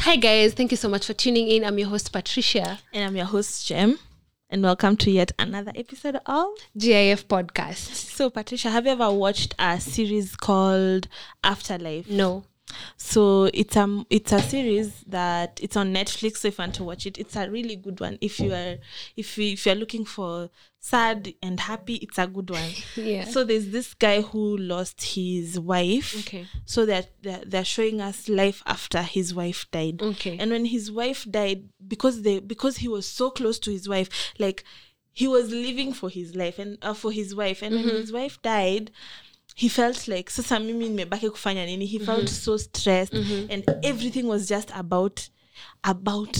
Hi, guys. Thank you so much for tuning in. I'm your host, Patricia, And I'm your host, Jem. And welcome to yet another episode of. GIF Podcast. So, Patricia, have you ever watched a series called Afterlife? No. So it's um it's a series that it's on Netflix. So if you want to watch it, it's a really good one. If you are if you, if you're looking for sad and happy, it's a good one. Yeah. So there's this guy who lost his wife. Okay. So that they're, they're showing us life after his wife died. Okay. And when his wife died, because they because he was so close to his wife, like he was living for his life and uh, for his wife. And Mm-hmm. when his wife died, he felt like sasa mimi nimebaki kufanya nini he felt Mm-hmm. so stressed and everything was just about about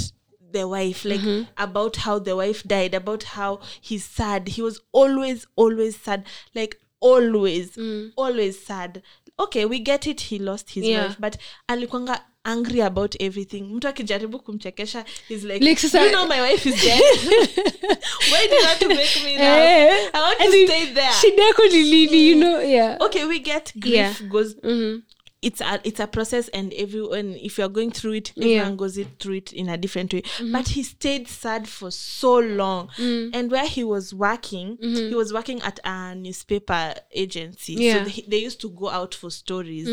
the wife like Mm-hmm. about how the wife died about how he's sad he was always always sad like always always sad okay we get it he lost his Yeah. wife but alikwanga angry about everything mtu akijaribu kumchekesha he's like, Like, sasa- you know my wife is dead why do you want to make me laugh Eh, i want to stay there Shida yako ni lini, you know? Yeah. okay we get grief Yeah. goes Mhm. It's a it's a process and everyone if you're going through it Yeah. Mm-hmm. everyone goes it through it in a different way but he stayed sad for so long Mm. and where he was working he was working at a newspaper agency Mm-hmm. Yeah. so they, they used to go out for stories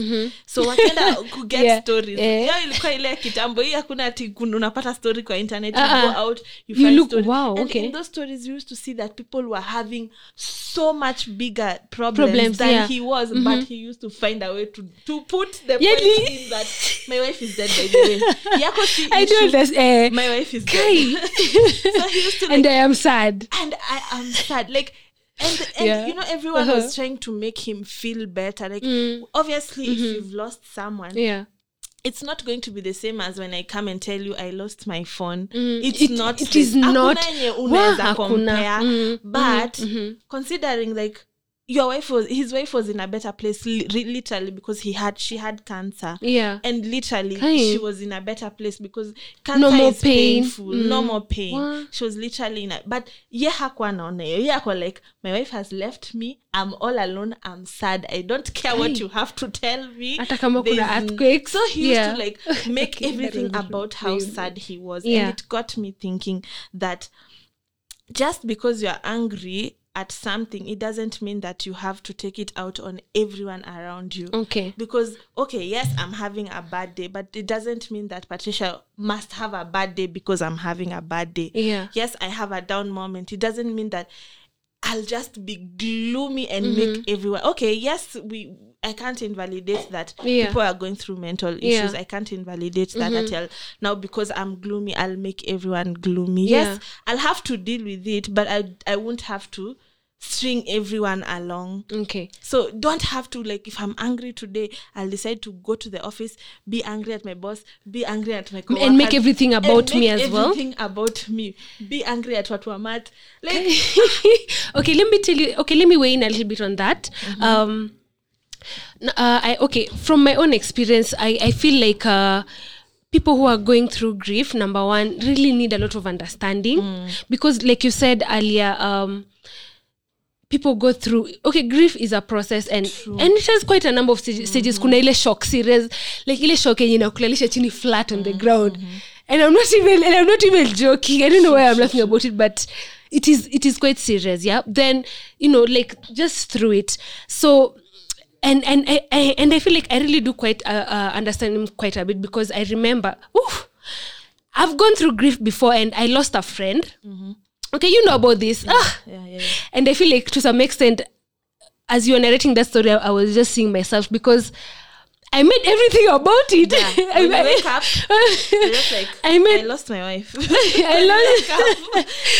so wakenda kuget Yeah. stories yeah. Hiyo ilikuwa ile kitambo hii hakuna ati unapata story kwa internet you Uh-uh. go out you, You look- story. wow, and okay. in those stories you used to see that people were having so much bigger problems, Problems, than yeah. he was but he used to find a way to to put the Yeah, point in that my wife is dead by the way yako si I do understand. my wife is dead so he used to like, and I am sad. and I am sad. Like, and, and Yeah. you know, everyone Uh-huh. Mm. was trying to make him feel better. Like, obviously, if you've lost someone, Mm-hmm. Yeah. it's not going to be the same as when I come and tell you I lost my phone. Mm. It's It- not. it is not. hakuna. Mm, But mhm. considering like your wife was his wife was in a better place li- literally because he had she had cancer Yeah. and literally Kai. she was in a better place because cancer No more is pain. painful no Mm. more pain what? she was literally in a but ye hakuwa naona hiyo ye ako like my wife has left me i'm all alone i'm sad i don't care what you have to tell me Hata kama kuna earthquakes. so he used to like make okay, everything about how sad he was Yeah. and it got me thinking that just because you're angry at something it doesn't mean that you have to take it out on everyone around you Okay. because okay yes i'm having a bad day but it doesn't mean that patricia must have a bad day because i'm having a bad day Yeah. yes i have a down moment it doesn't mean that i'll just be gloomy and mm-hmm. make everyone okay yes we i can't invalidate that Yeah. people are going through mental Yeah. issues i can't invalidate that at all now because i'm gloomy i'll make everyone gloomy Yeah. yes i'll have to deal with it but i i won't have to string everyone along Okay. so don't have to like if I'm angry today, I'll decide to go to the office, be angry at my boss, be angry at my coworkers, And make everything about about me as as well. Everything about me. Be angry at what we're at. Like okay, let me tell you. Okay, let me weigh in a little bit on that. Um, n- uh, I okay from my own experience, I I feel like uh, people who are going through grief, number one, really need a lot of understanding. Because, like you said earlier, um, people go through okay grief is a process and and it has quite a number of stages, stages. kuna ile shock series like ile shock yenye inakulalisha chini flat on the ground. And i'm not even and i'm not even joking. I don't know why i'm laughing about it but it is it is quite serious yeah. Then you know like just through it. So and and I, I and I feel like I really do quite uh, uh, understand him quite a bit because I remember, oof, I've gone through grief before and I lost a friend. Okay, you know about this, ah, yeah, yeah, yeah. and I feel like to some extent, as you were narrating that story, I, I was just seeing myself because I made everything about it. Yeah. I, you wake up, like I I, lost my wife. I lost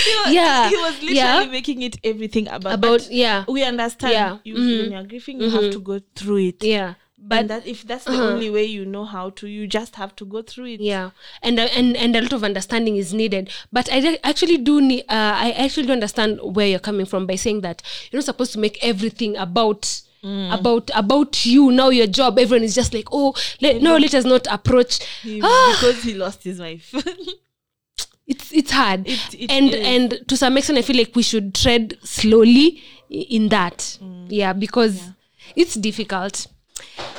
he was, Yeah, he was literally yeah. making it everything about. about yeah we understand. Yeah. You, Mhm. When you're grieving, you have to go through it. yeah But but that if that's the Uh-huh. only way you know how to, you just have to go through it. yeah and uh, and and a lot of understanding is needed but i actually do need uh, i actually do understand where you're coming from by saying that you're not supposed to make everything about about about you now your job everyone is just like oh let, no let us not approach. Ah. because he lost his wife. it's it's hard. It- it and is. and to some extent i feel like we should tread slowly in that. Yeah because it's difficult.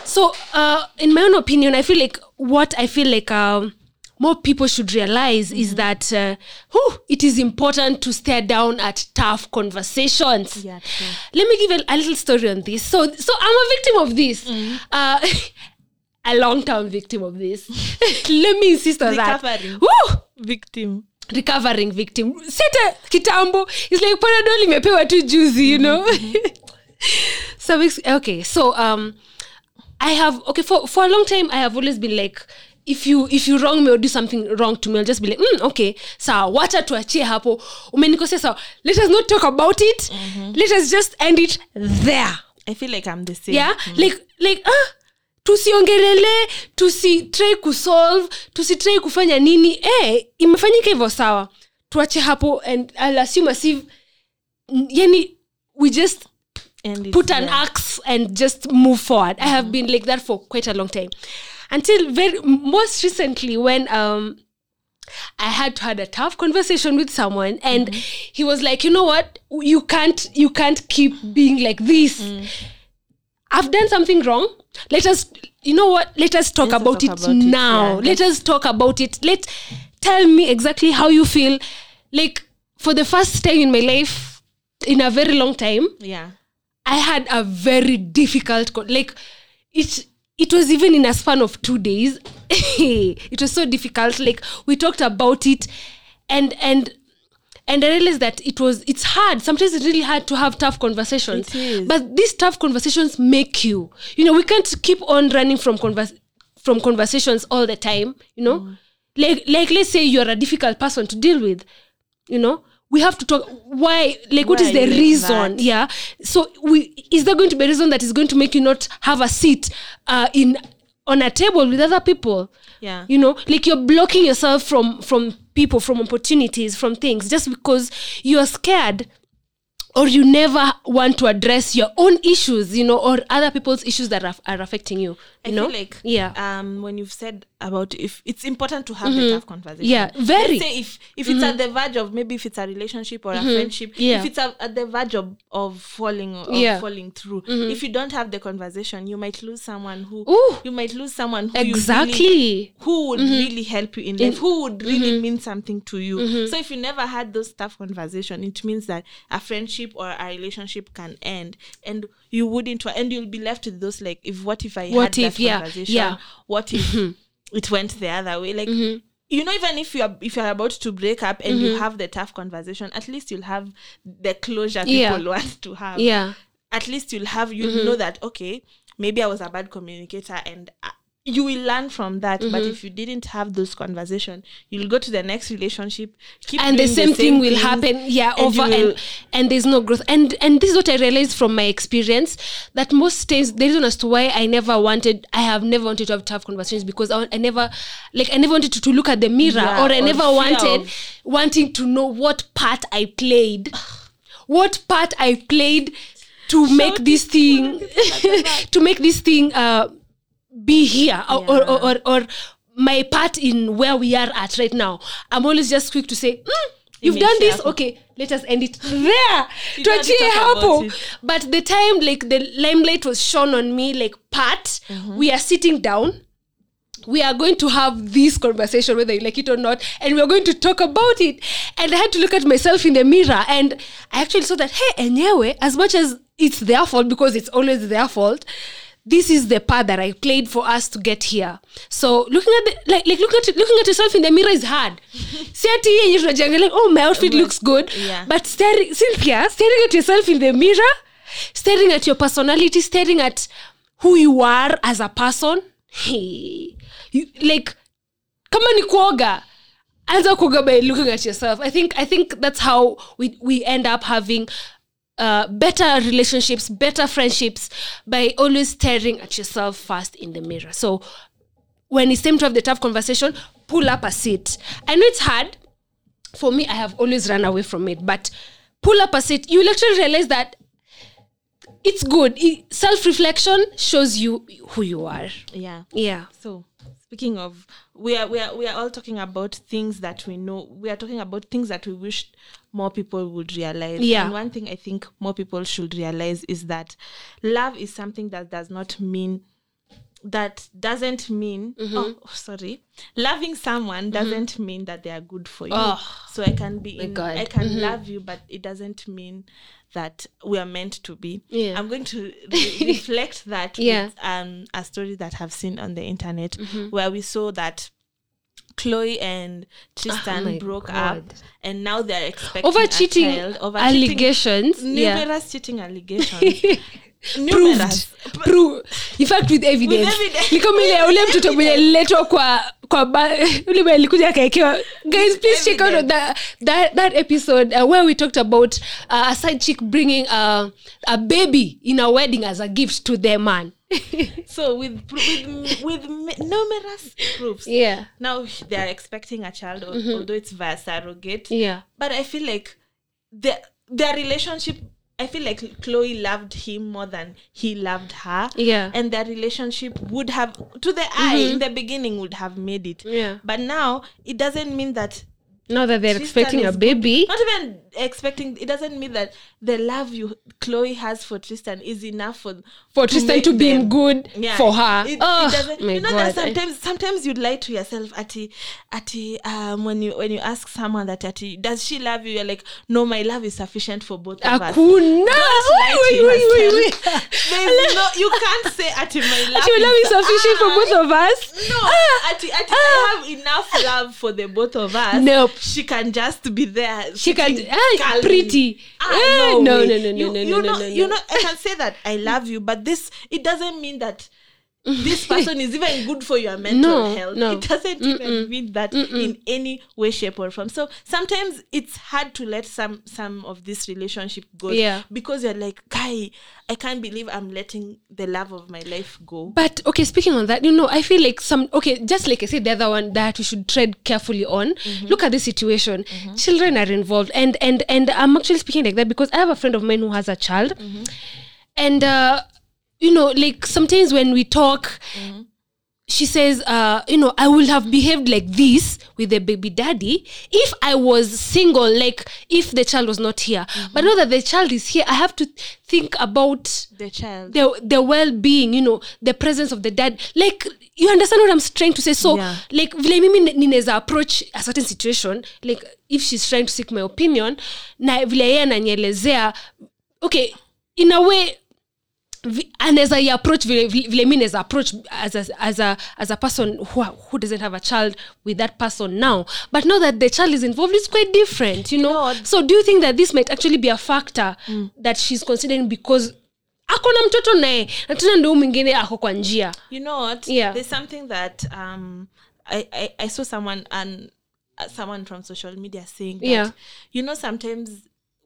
So uh, in my own opinion i feel like what i feel like um, more people should realize is that uh, whew, it is important to stare down at tough conversations. Yeah, true. let me give a, a little story on this. So so i'm a victim of this. Uh, a long-term victim of this. Let me insist on Recovering. that Woo! Victim. recovering victim. Sete kitambo. Is like panadol imepewa tu juzi you know? So okay so um i have okay for for a long time i have always been like if you if you wrong me or do something wrong to me i'll just be like mm, okay sawa wacha tuachie hapo. Umenikosea sawa. Let us not talk about it. Let us just end it there. I feel like I'm the same. yeah? Like like ah tusiongelele tusitrai kusolve tusitrai kufanya nini. Eh, imefanyika hivyo sawa. Tuache hapo and I'll assume as if yani we just And put an yeah. axe and just move forward. I have been like that for quite a long time until very most recently when um I had to had a tough conversation with someone and he was like, you know what? You can't you can't keep being like this. I've done something wrong. Let us you know what? Let us talk Let's about, talk it about it, now. yeah. Let us talk about it. Let tell me exactly how you feel. Like for the first time in my life, in a very long time, Yeah. I had a very difficult like it it was even in a span of two days. it was so difficult. Like we talked about it and and and I realized that it was it's hard. Sometimes it's really hard to have tough conversations. But these tough conversations make you. You know, we can't keep on running from convers from conversations all the time, you know? Mm. Like like let's say you're a difficult person to deal with, you know? We have to talk why like what Why is the are you like reason? that? yeah so we is there going to be a reason that is going to make you not have a seat uh in on a table with other people Yeah. you know like you're blocking yourself from from people from opportunities from things just because you're scared or you never want to address your own issues you know or other people's issues that are, are affecting you you I know feel like yeah um when you've said about if it's important to have the mm-hmm. tough conversation. Yeah, very. Let's say if if it's at mm-hmm. the verge of maybe if it's a relationship or a mm-hmm. friendship, Yeah. if it's a, at the verge of, of falling or Yeah. falling through, if you don't have the conversation, you might lose someone who Ooh. you might lose someone who you really- exactly who would really help you in life, who would really mean something to you. Mm-hmm. So if you never had those tough conversation, it means that a friendship or a relationship can end, and you wouldn't, and you'll be left with those like, if what if I What had if, that yeah, conversation? yeah. Mm-hmm. What if it went the other way? Like. You know, even if you're if you're about to break up and you have the tough conversation, at least you'll have the closure people Yeah. want to have yeah at least you'll have you Mm-hmm. know that okay maybe i was a bad communicator and uh, you will learn from that but Mm-hmm. if you didn't have those conversation you'll go to the next relationship keep and the doing same, thing will happen yeah and over and and there's no growth. And and this is what i realized from my experience that most times the reason as to why i never wanted i have never wanted to have tough conversations because i, I never like i never wanted to, to look at the mirror Yeah, or i or never wanted of- wanting to know what part i played. What part i played to make this thing to make this thing uh be here or, or, or, or, or my part in where we are at right now. I'm always just quick to say mm, you've done this? Imeisha. okay let us end it there. Don't tuachie hapo. but the time like the limelight was shone on me like part. Mm-hmm. we are sitting down. We are going to have this conversation whether you like it or not and we're going to talk about it. And i had to look at myself in the mirror and i actually saw that hey enyewe as much as it's their fault because it's always their fault this is the part that i played for us to get here. So looking at the, like like looking at looking at yourself in the mirror is hard. Si ati yenye like, oh my outfit looks good. yeah. but staring cynthia staring at yourself in the mirror staring at your personality staring at who you are as a person hey, you, like kama ni kuoga anza kuoga by looking at yourself. I think i think that's how we we end up having uh, better relationships better friendships by always staring at yourself first in the mirror. So when it's time to have the tough conversation pull up a seat. I know it's hard. For me i have always run away from it but pull up a seat. You will actually realize that it's good. Self reflection shows you who you are. Yeah. Yeah. So speaking of we are we are we are all talking about things that we know we are talking about things that we wish more people would realize Yeah. and one thing i think more people should realize is that love is something that does not mean that doesn't mean Mm-hmm. oh sorry loving someone doesn't mean that they are good for you Oh, so i can be in. Mm-hmm. i can love you but it doesn't mean that we are meant to be Yeah. i'm going to re- reflect that Yeah. with um, a story that i've seen on the internet Mm-hmm. where we saw that Chloe and Tristan Oh broke God. up, and now they're expecting over cheating child, over cheating- allegations yeah numerous cheating allegations. proved. Pro- in fact with evidence. Evidence. ni ule mtoto mwenye liletwa kwa kwa ule mwenye alikuja akaekewa. Guys please check out that, that, that episode uh, where we talked about uh, a side chick bringing uh, a baby in a wedding as a gift to their man. So with with with numerous proofs. yeah. Now they are expecting a child, al- although it's via surrogate. yeah. But I feel like their their relationship. I feel like Chloe loved him more than he loved her. Yeah. And their relationship would have, to the mm-hmm. eye, in the beginning, would have made it. Yeah. But now it doesn't mean that now that they're Tristan expecting a baby Not even expecting. It doesn't mean that the love you Chloe has for Tristan is enough for for Tristan to be them- good Yeah. for her It, oh it doesn't. you know god that sometimes sometimes you lie to yourself. Ati, ati, um, when you when you ask someone that ati, does she love you? You're like, no, my love is sufficient for both of us. Hakuna. lie Wait, to wait, wait, yourself. wait. No, you can't say ati my love. Ati love is sufficient for Ah, both of us No, ati, ati, I have enough love for the both of us. Nope. She can just be there. She can- ah, pretty. Ah, no, no, no, no, no, you, no, you no, know, no, no, You know, I can say that I love you, but this it doesn't mean that this person is even good for your mental No, health. no. It doesn't even mean that in any way, shape, or form. So sometimes it's hard to let some some of this relationship go. Yeah. Because you're like, guy, I can't believe I'm letting the love of my life go. But okay, speaking on that, you know, I feel like some okay, just like I said, the other one that we should tread carefully on. Mm-hmm. Look at this situation. Mm-hmm. Children are involved, and and and I'm actually speaking like that because I have a friend of mine who has a child, mm-hmm. and uh, you know, like sometimes when we talk. She says, uh, you know, I would have behaved like this with the baby daddy if I was single, like if the child was not here. But now that the child is here, I have to think about The child. the the well-being you know the presence of the dad like you understand what i'm trying to say so Yeah. like vile mimi ni- ninaweza approach a certain situation like if she's trying to seek my opinion na vile yeye ananielezea okay in a way anaweza i approach vile, mi naweza approach as a, as, a, as a person who, who doesn't have a child with that person now. But now that the child is involved it's quite different you know? Know, so do you think that this might actually be a factor that she's considering because ako na mtoto naye na tena ndo mwingine ako kwa njia? You know what? Yeah. there's something that um i i, I saw someone and someone from social media saying that Yeah. you know sometimes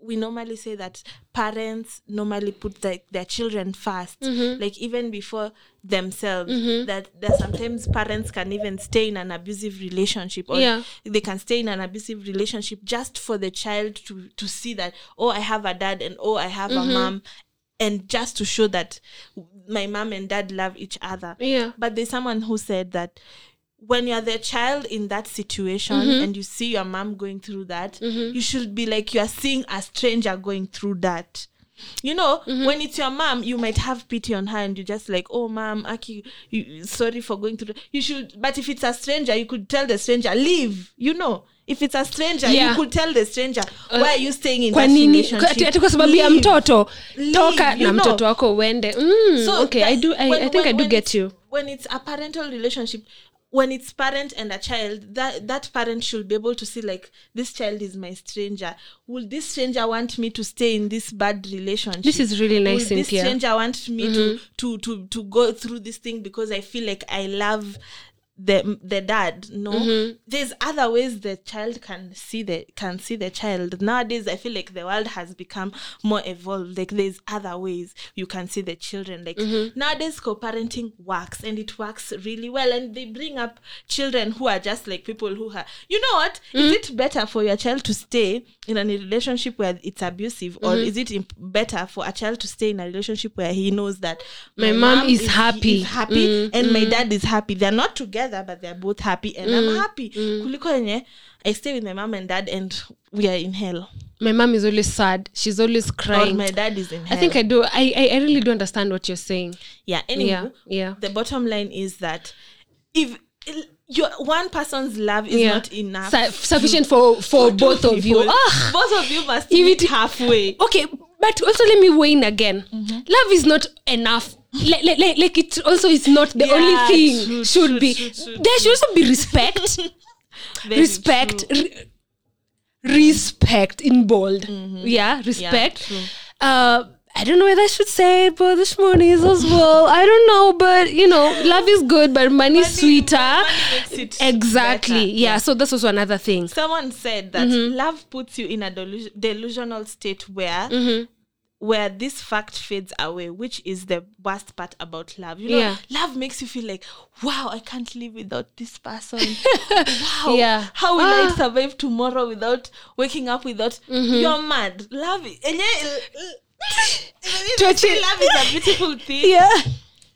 we normally say that parents normally put the, their children 1st Mm-hmm. like even before themselves that that sometimes parents can even stay in an abusive relationship or Yeah. they can stay in an abusive relationship just for the child to to see that oh i have a dad and oh i have Mm-hmm. a mom and just to show that my mom and dad love each other Yeah. but there's someone who said that when you're the child in that situation Mm-hmm. and you see your mom going through that you should be like you're seeing a stranger going through that you know Mm-hmm. when it's your mom you might have pity on her and you're just like oh mom aki you, sorry for going through you should but if it's a stranger you could tell the stranger leave you know if it's a stranger Yeah. you could tell the stranger why are you staying in kwa that nini relationship ati kwa sababu ya Leave. mtoto Leave, toka na know. mtoto wako uende mm, So okay i do I, when- I think i do when get it's- you when it's a parental relationship when it's parent and a child that that parent should be able to see like this child is my stranger. Will this stranger want me to stay in this bad relationship? This is really nice, will this Cynthia. stranger want me to mm-hmm. to to to go through this thing because i feel like i love the the dad no? Mm-hmm. There's other ways the child can see the can see the child. Nowadays i feel like the world has become more evolved. Like there's other ways you can see the children. Like mm-hmm. nowadays co-parenting works and it works really well. And they bring up children who are just like people who are you know what? Is mm-hmm. it better for your child to stay in a relationship where it's abusive or is it imp- better for a child to stay in a relationship where he knows that My mom is happy. happy and my dad is happy? They're not together together but they're both happy and i'm happy. kuliko yenye i stay with my mom and dad and we are in hell. My mom is always sad. She's always or my dad is in hell i think i do. I, I i really do understand what you're saying. Yeah anyway yeah yeah. the bottom line is that if your one person's love is yeah. not enough Su- sufficient for for for both of you. people, ah both of you must meet it- halfway. Okay but also let me weigh in again. Mm-hmm. love is not enough like, like, like, it also is not the Yeah, only thing should true, be there should also be respect respect re- respect in bold yeah respect true. uh I don't know whether I should say it, but this money is as well. I don't know, but you know, love is good, but money is sweeter. money exactly. better, Yeah. So that's also another thing. someone said that Mm-hmm. love puts you in a delus- delusional state where Mm-hmm. Where this fact fades away which is the worst part about love you know Yeah. love makes you feel like wow i can't live without this person wow Yeah. how will Ah. i survive tomorrow without waking up without Mm-hmm. you're mad love i- enye- To Even if achieve- love is a beautiful thing Yeah.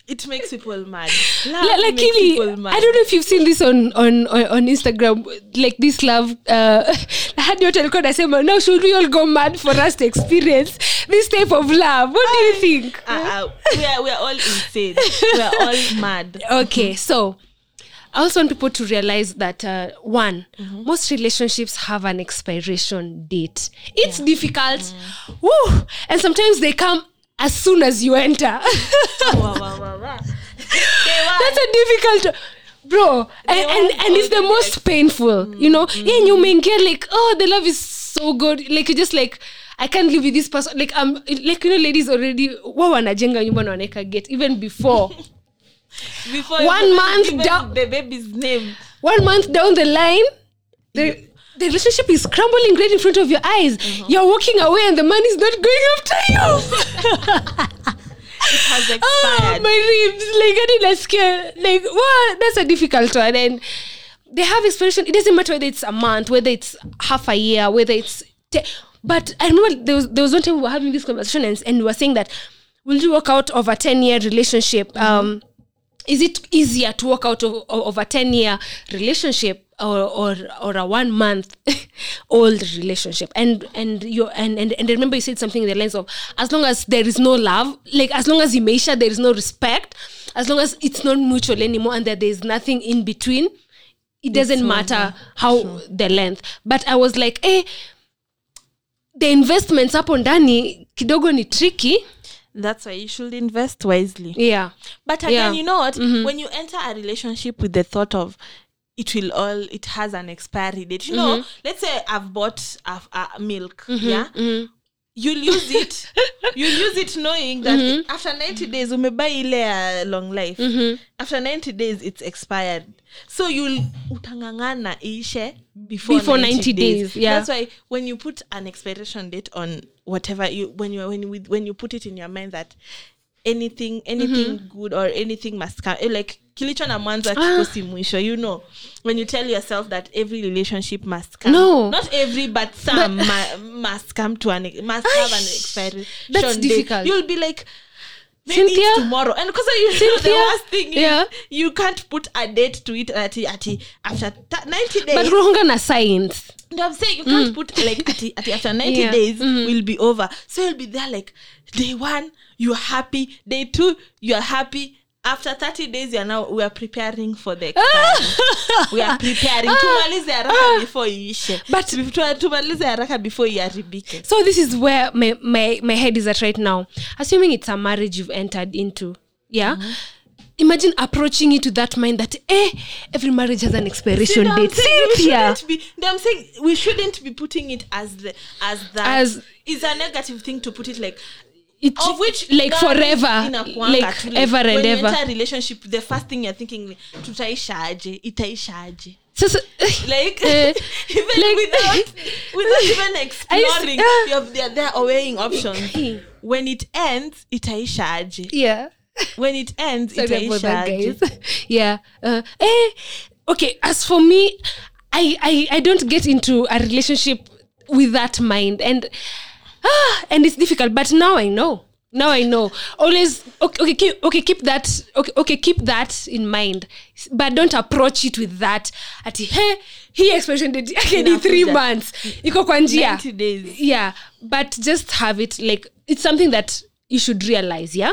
It makes people mad love Like, like makes really, people mad I don't know if you've seen this on on on, on Instagram. Like this love. Uh, I had your telco. I said, now should we all go mad for us to experience this type of love? What do you think? uh, uh, we are we are all insane we are all mad okay so i also want people to realize that uh, one Mm-hmm. most relationships have an expiration date it's difficult Mm. Woo! and sometimes they come as soon as you enter. That's a difficult bro and, and, and it's the most painful you know? yeah and you may get like oh the love is so good. Like you just like I can't live with this person. Like um, like you know, ladies already wa wanajenga nyumba na wanaweka gate even before. Before One month down- the baby's name. one month down the line, the, the relationship is crumbling right in front of your eyes. Uh-huh. You're walking away and the man is not going after you. It has oh, my ribs. Like, I didn't scare. Like, what? That's a difficult one. And they have expiration. It doesn't matter whether it's a month, whether it's half a year, whether it's. Te- but I remember there was, there was one time we were having this conversation and, and we were saying that will you work out of a 10 year relationship? Um, is it easier to walk out of, of, a 10 year relationship or, or or a one month old relationship? And and you and, and and remember you said something in the lines of as long as there is no love like as long as imeisha there is no respect as long as it's not mutual anymore and that there is nothing in between it doesn't matter how the length. But i was like eh the investments hapo ndani kidogo ni tricky That's why you should invest wisely. yeah But again, Yeah. Mm-hmm. you know what? When you enter a relationship with the thought of it will all, it has an expiry date. You know, Mm-hmm. let's say I've bought a, a milk, yeah. You'll use it. you'll use it knowing that Mm-hmm. after 90 days, umebai ile ya long life. Mm-hmm. After 90 days, it's expired. So you'll utangangana ishe before, Before 90, 90 days. days, yeah. That's why when you put an expiration date on whatever you when you when you when you put it in your mind that anything anything Mm-hmm. good or anything must come eh, like kilicho na mwanzo Ah. kikosi mwisho you know when you tell yourself that every relationship must come No. not every but some ma- must come to an must have an expiration That's difficult. you'll be like maybe Cynthia? tomorrow and because you know the worst thing is Yeah. you can't put a date to it at at after ta- 90 days but wrong na science no, I'm saying you can't put like at, at, after 90 yeah. days Mm-hmm. will be over. So you'll be there like day one, you're happy. Day two, you're happy. After 30 days, you're now we are preparing for the we are preparing. Tumalize haraka before iishe. But- tumalize haraka before iharibike. so this is where my, my, my head is at right now assuming it's a marriage you've entered into yeah Mm-hmm. imagine approaching it with that mind that eh, every marriage has an expiration See, date Cynthia. be. I'm saying we shouldn't be putting it as the as that. As- is a negative thing to put it like It- of which like forever. like ever and when ever. enter relationship the first thing you're thinking tutaishaje? Itaishaje? Sasa like uh, even like- without without even exploring ah. you're there, there are weighing options. When it ends itaishaje? Yeah. When it ends sorry itaishaje? guys. Yeah. Uh, eh, okay as for me I, I i don't get into a relationship with that mind. And and it's difficult but now i know. Now i know. Always okay, okay keep okay keep that okay, okay keep that in mind. But don't approach it with that. Ati he hii expression date yake ni three months. Iko kwa njia. Yeah but just have it like it's something that you should realize yeah?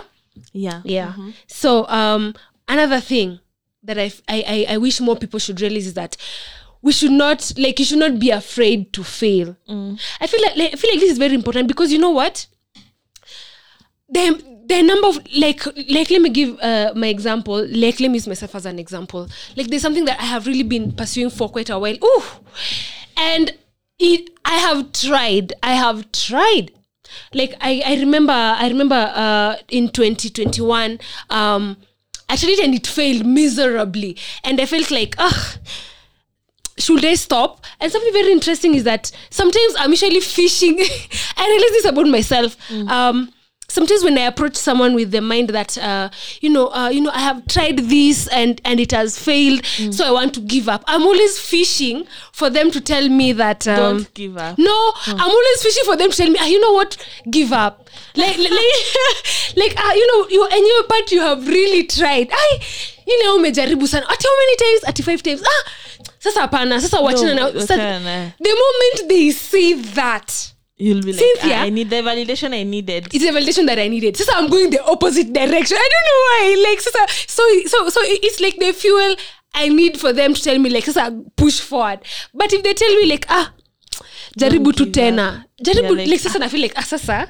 Yeah. Yeah. So um another thing that I, I i i wish more people should realize is that we should not like you should not be afraid to fail. I feel like, like i feel like this is very important because you know what? The the number of like like let me give uh, my example. Like let me use myself as an example. Like there's something that i have really been pursuing for quite a while. Ooh, and it i have tried i have tried. Like i i remember i remember uh in 2021 um i tried it and it failed miserably. And i felt like ugh should I stop? And something very interesting is that sometimes I'm usually fishing. I realize this about myself. Um, sometimes when I approach someone with the mind that uh, you know, uh, you know, I have tried this and and it has failed, so I want to give up. I'm always fishing for them to tell me that. Um, don't give up no, I'm always fishing for them to tell me, ah, you know what, give up. Like, like, like uh, you know, you and your part you have really tried. I, you know, umejaribu sana. Ati how many times? Ati five times. Ah, sasa hapana. Sasa wachana na. Sasa, na. the moment they see that, you'll be like Cynthia? "Ah, i need the validation i needed it's a validation that I needed. Sasa I'm going the opposite direction. I don't know why. Like, sasa, so so so it's like the fuel I need for them to tell me like, sasa push forward. But if they tell me like, ah, jaribu tu tena, jaribu You're like, like, sasa na feel like ah sasa.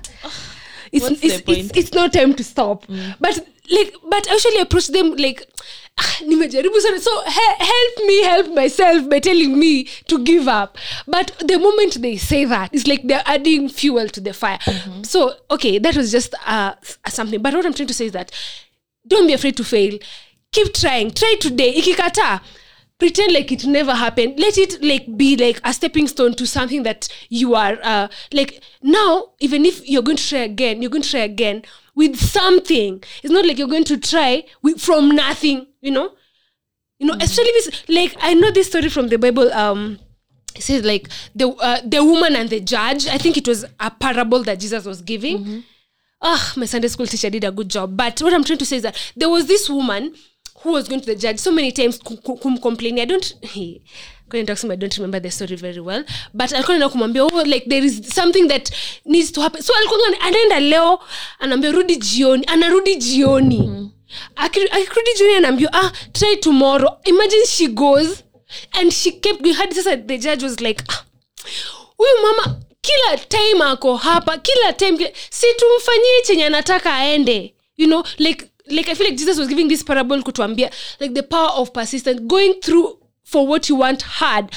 It's, What's it's, the it's, it's not time to stop but like but I usually approach them like "Ah, nimejaribu sana. So he- help me help myself by telling me to give up. But the moment they say that it's like they're adding fuel to the fire. So okay that was just uh, something. But what i'm trying to say is that don't be afraid to fail. Keep trying. Try today. Ikikata pretend like it never happened. Let it like be like a stepping stone to something that you are uh, like now even if you're going to try again you're going to try again with something. It's not like you're going to try with, from nothing you know? You know especially this like i know this story from the bible um it says like the uh, the woman and the judge i think it was a parable that jesus was giving. Ah my sunday school teacher did a good job. But what i'm trying to say is that there was this woman who was going to the judge? So many times kum- kum- kum- complaining i don't hey, I don't remember the story very well but alikuwa anaenda kumwambia oh like there is something that needs to happen. So alikuwa ana- anaenda leo anaambia rudi jioni anarudi jioni. Aki- akirudi jioni anaambia ah try tomorrow. Imagine she goes and she kept going. Hadi sasa the judge was like ah, huyu mama kila time ako hapa kila time si tumfanyie chenye anataka aende. You know like like i feel like jesus was giving this parable kutuambia like the power of persistent going through for what you want hard.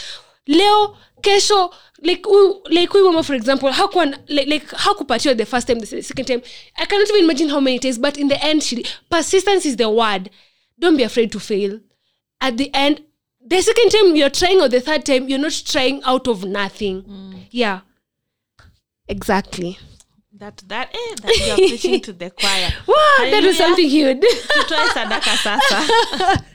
Leo kesho like huyu like mama for example hakuwa like, like hakupatiwa the first time the second time? I cannot even imagine how many times but in the end she, persistence is the word. Don't be afraid to fail. At the end the second time you're trying or the third time you're not trying out of nothing. Yeah. Exactly that that eh, that you are preaching to the choir. Wow that was something huge tutoe sadaka sasa.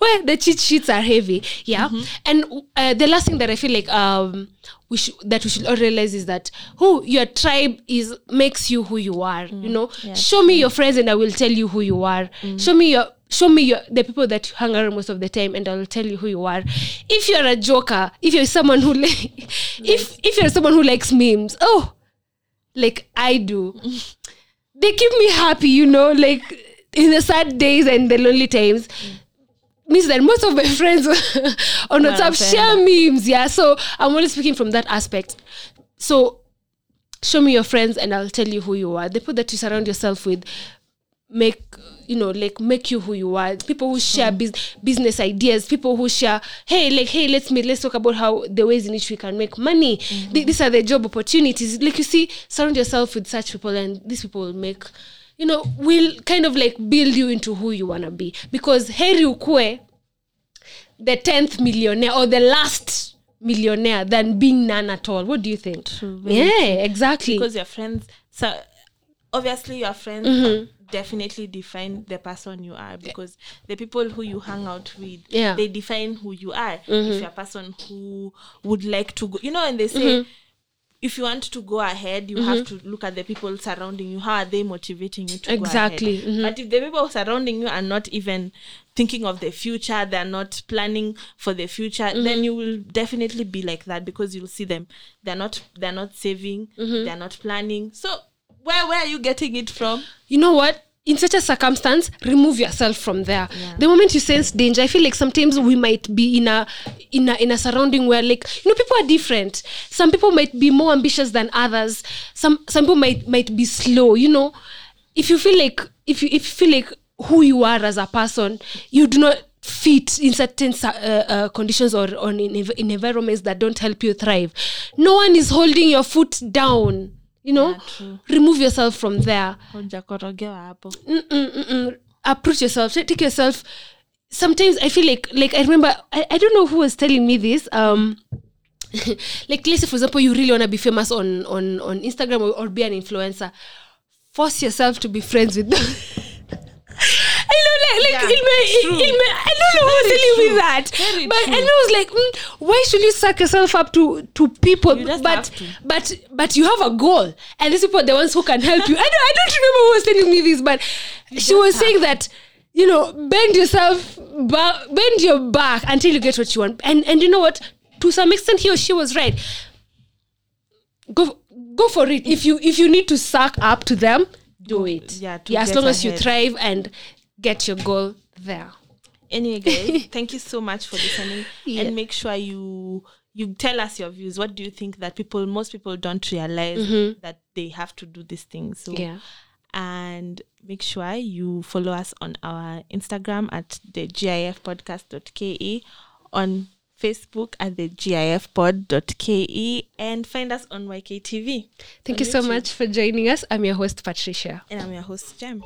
Well the cheat sheets are heavy yeah. And uh, the last thing that i feel like um we should that we should all realize is that who your tribe is makes you who you are you know? Show me your friends and i will tell you who you are. Show me your show me your the people that you hang around most of the time and i'll tell you who you are. If you're a joker if you're someone who like if if you're someone who likes memes oh like i do they keep me happy you know like in the sad days and the lonely times means that most of my friends on WhatsApp share memes. Yeah, so I'm only speaking from that aspect. So show me your friends, and I'll tell you who you are. The people that you surround yourself with make you know like make you who you are. People who share bus- business ideas people who share hey like hey let's meet let's talk about how the ways in which we can make money. Th- these are the job opportunities. Like you see surround yourself with such people and these people will make you know will kind of like build you into who you want to be. Because heri ukue the 10th millionaire or the last millionaire than being none at all. What do you think? Yeah exactly. Because your friends so obviously your friends definitely define the person you are because the people who you hang out with Yeah. they define who you are. If mm-hmm. you're a person who would like to go you know and they say mm-hmm. if you want to go ahead you have mm-hmm. to look at the people surrounding you. How are they motivating you to Exactly, go ahead? But if the people surrounding you are not even thinking of the future they're not planning for the future then you will definitely be like that because you'll see them. They're not they're not saving. They're not planning. So where where are you getting it from? You know what in such a circumstance remove yourself from there. The moment you sense danger i feel like sometimes we might be in a in a in a surrounding where like you know people are different. Some people might be more ambitious than others. Some some people might might be slow you know. If you feel like if you if you feel like who you are as a person you do not fit in certain uh, uh, conditions or, or in, in environments that don't help you thrive. No one is holding your foot down you know? Yeah, true. remove yourself from there. Hapo. Mm-mm, mm-mm. approach yourself. Take take yourself. Sometimes i feel like like i remember i, I don't know who was telling me this um like let's say for example you really want to be famous on on on instagram or, or be an influencer. Force yourself to be friends with them I know, like, like Yeah, in my, true. in my, I don't know who was telling me true. that, Very but true. and I was like, mm, why should you suck yourself up to to people? You but to. but but you have a goal, and these people are the ones who can help you. I don't I don't remember who was telling me this, but she was saying that you know bend yourself, ba- bend your back until you get what you want, and and you know what? To some extent, he or she was right. Go go for it. If you if you need to suck up to them, do it. yeah, to yeah. As long as you thrive and get your goal there. anyway guys thank you so much for listening Yeah. and make sure you you tell us your views what do you think that people most people don't realize mm-hmm. that they have to do these things so Yeah. and make sure you follow us on our instagram at the gifpodcast.ke on facebook at the gifpod.ke and find us on yktv Thank on you so much for joining us. I'm your host, Patricia. and i'm your host jem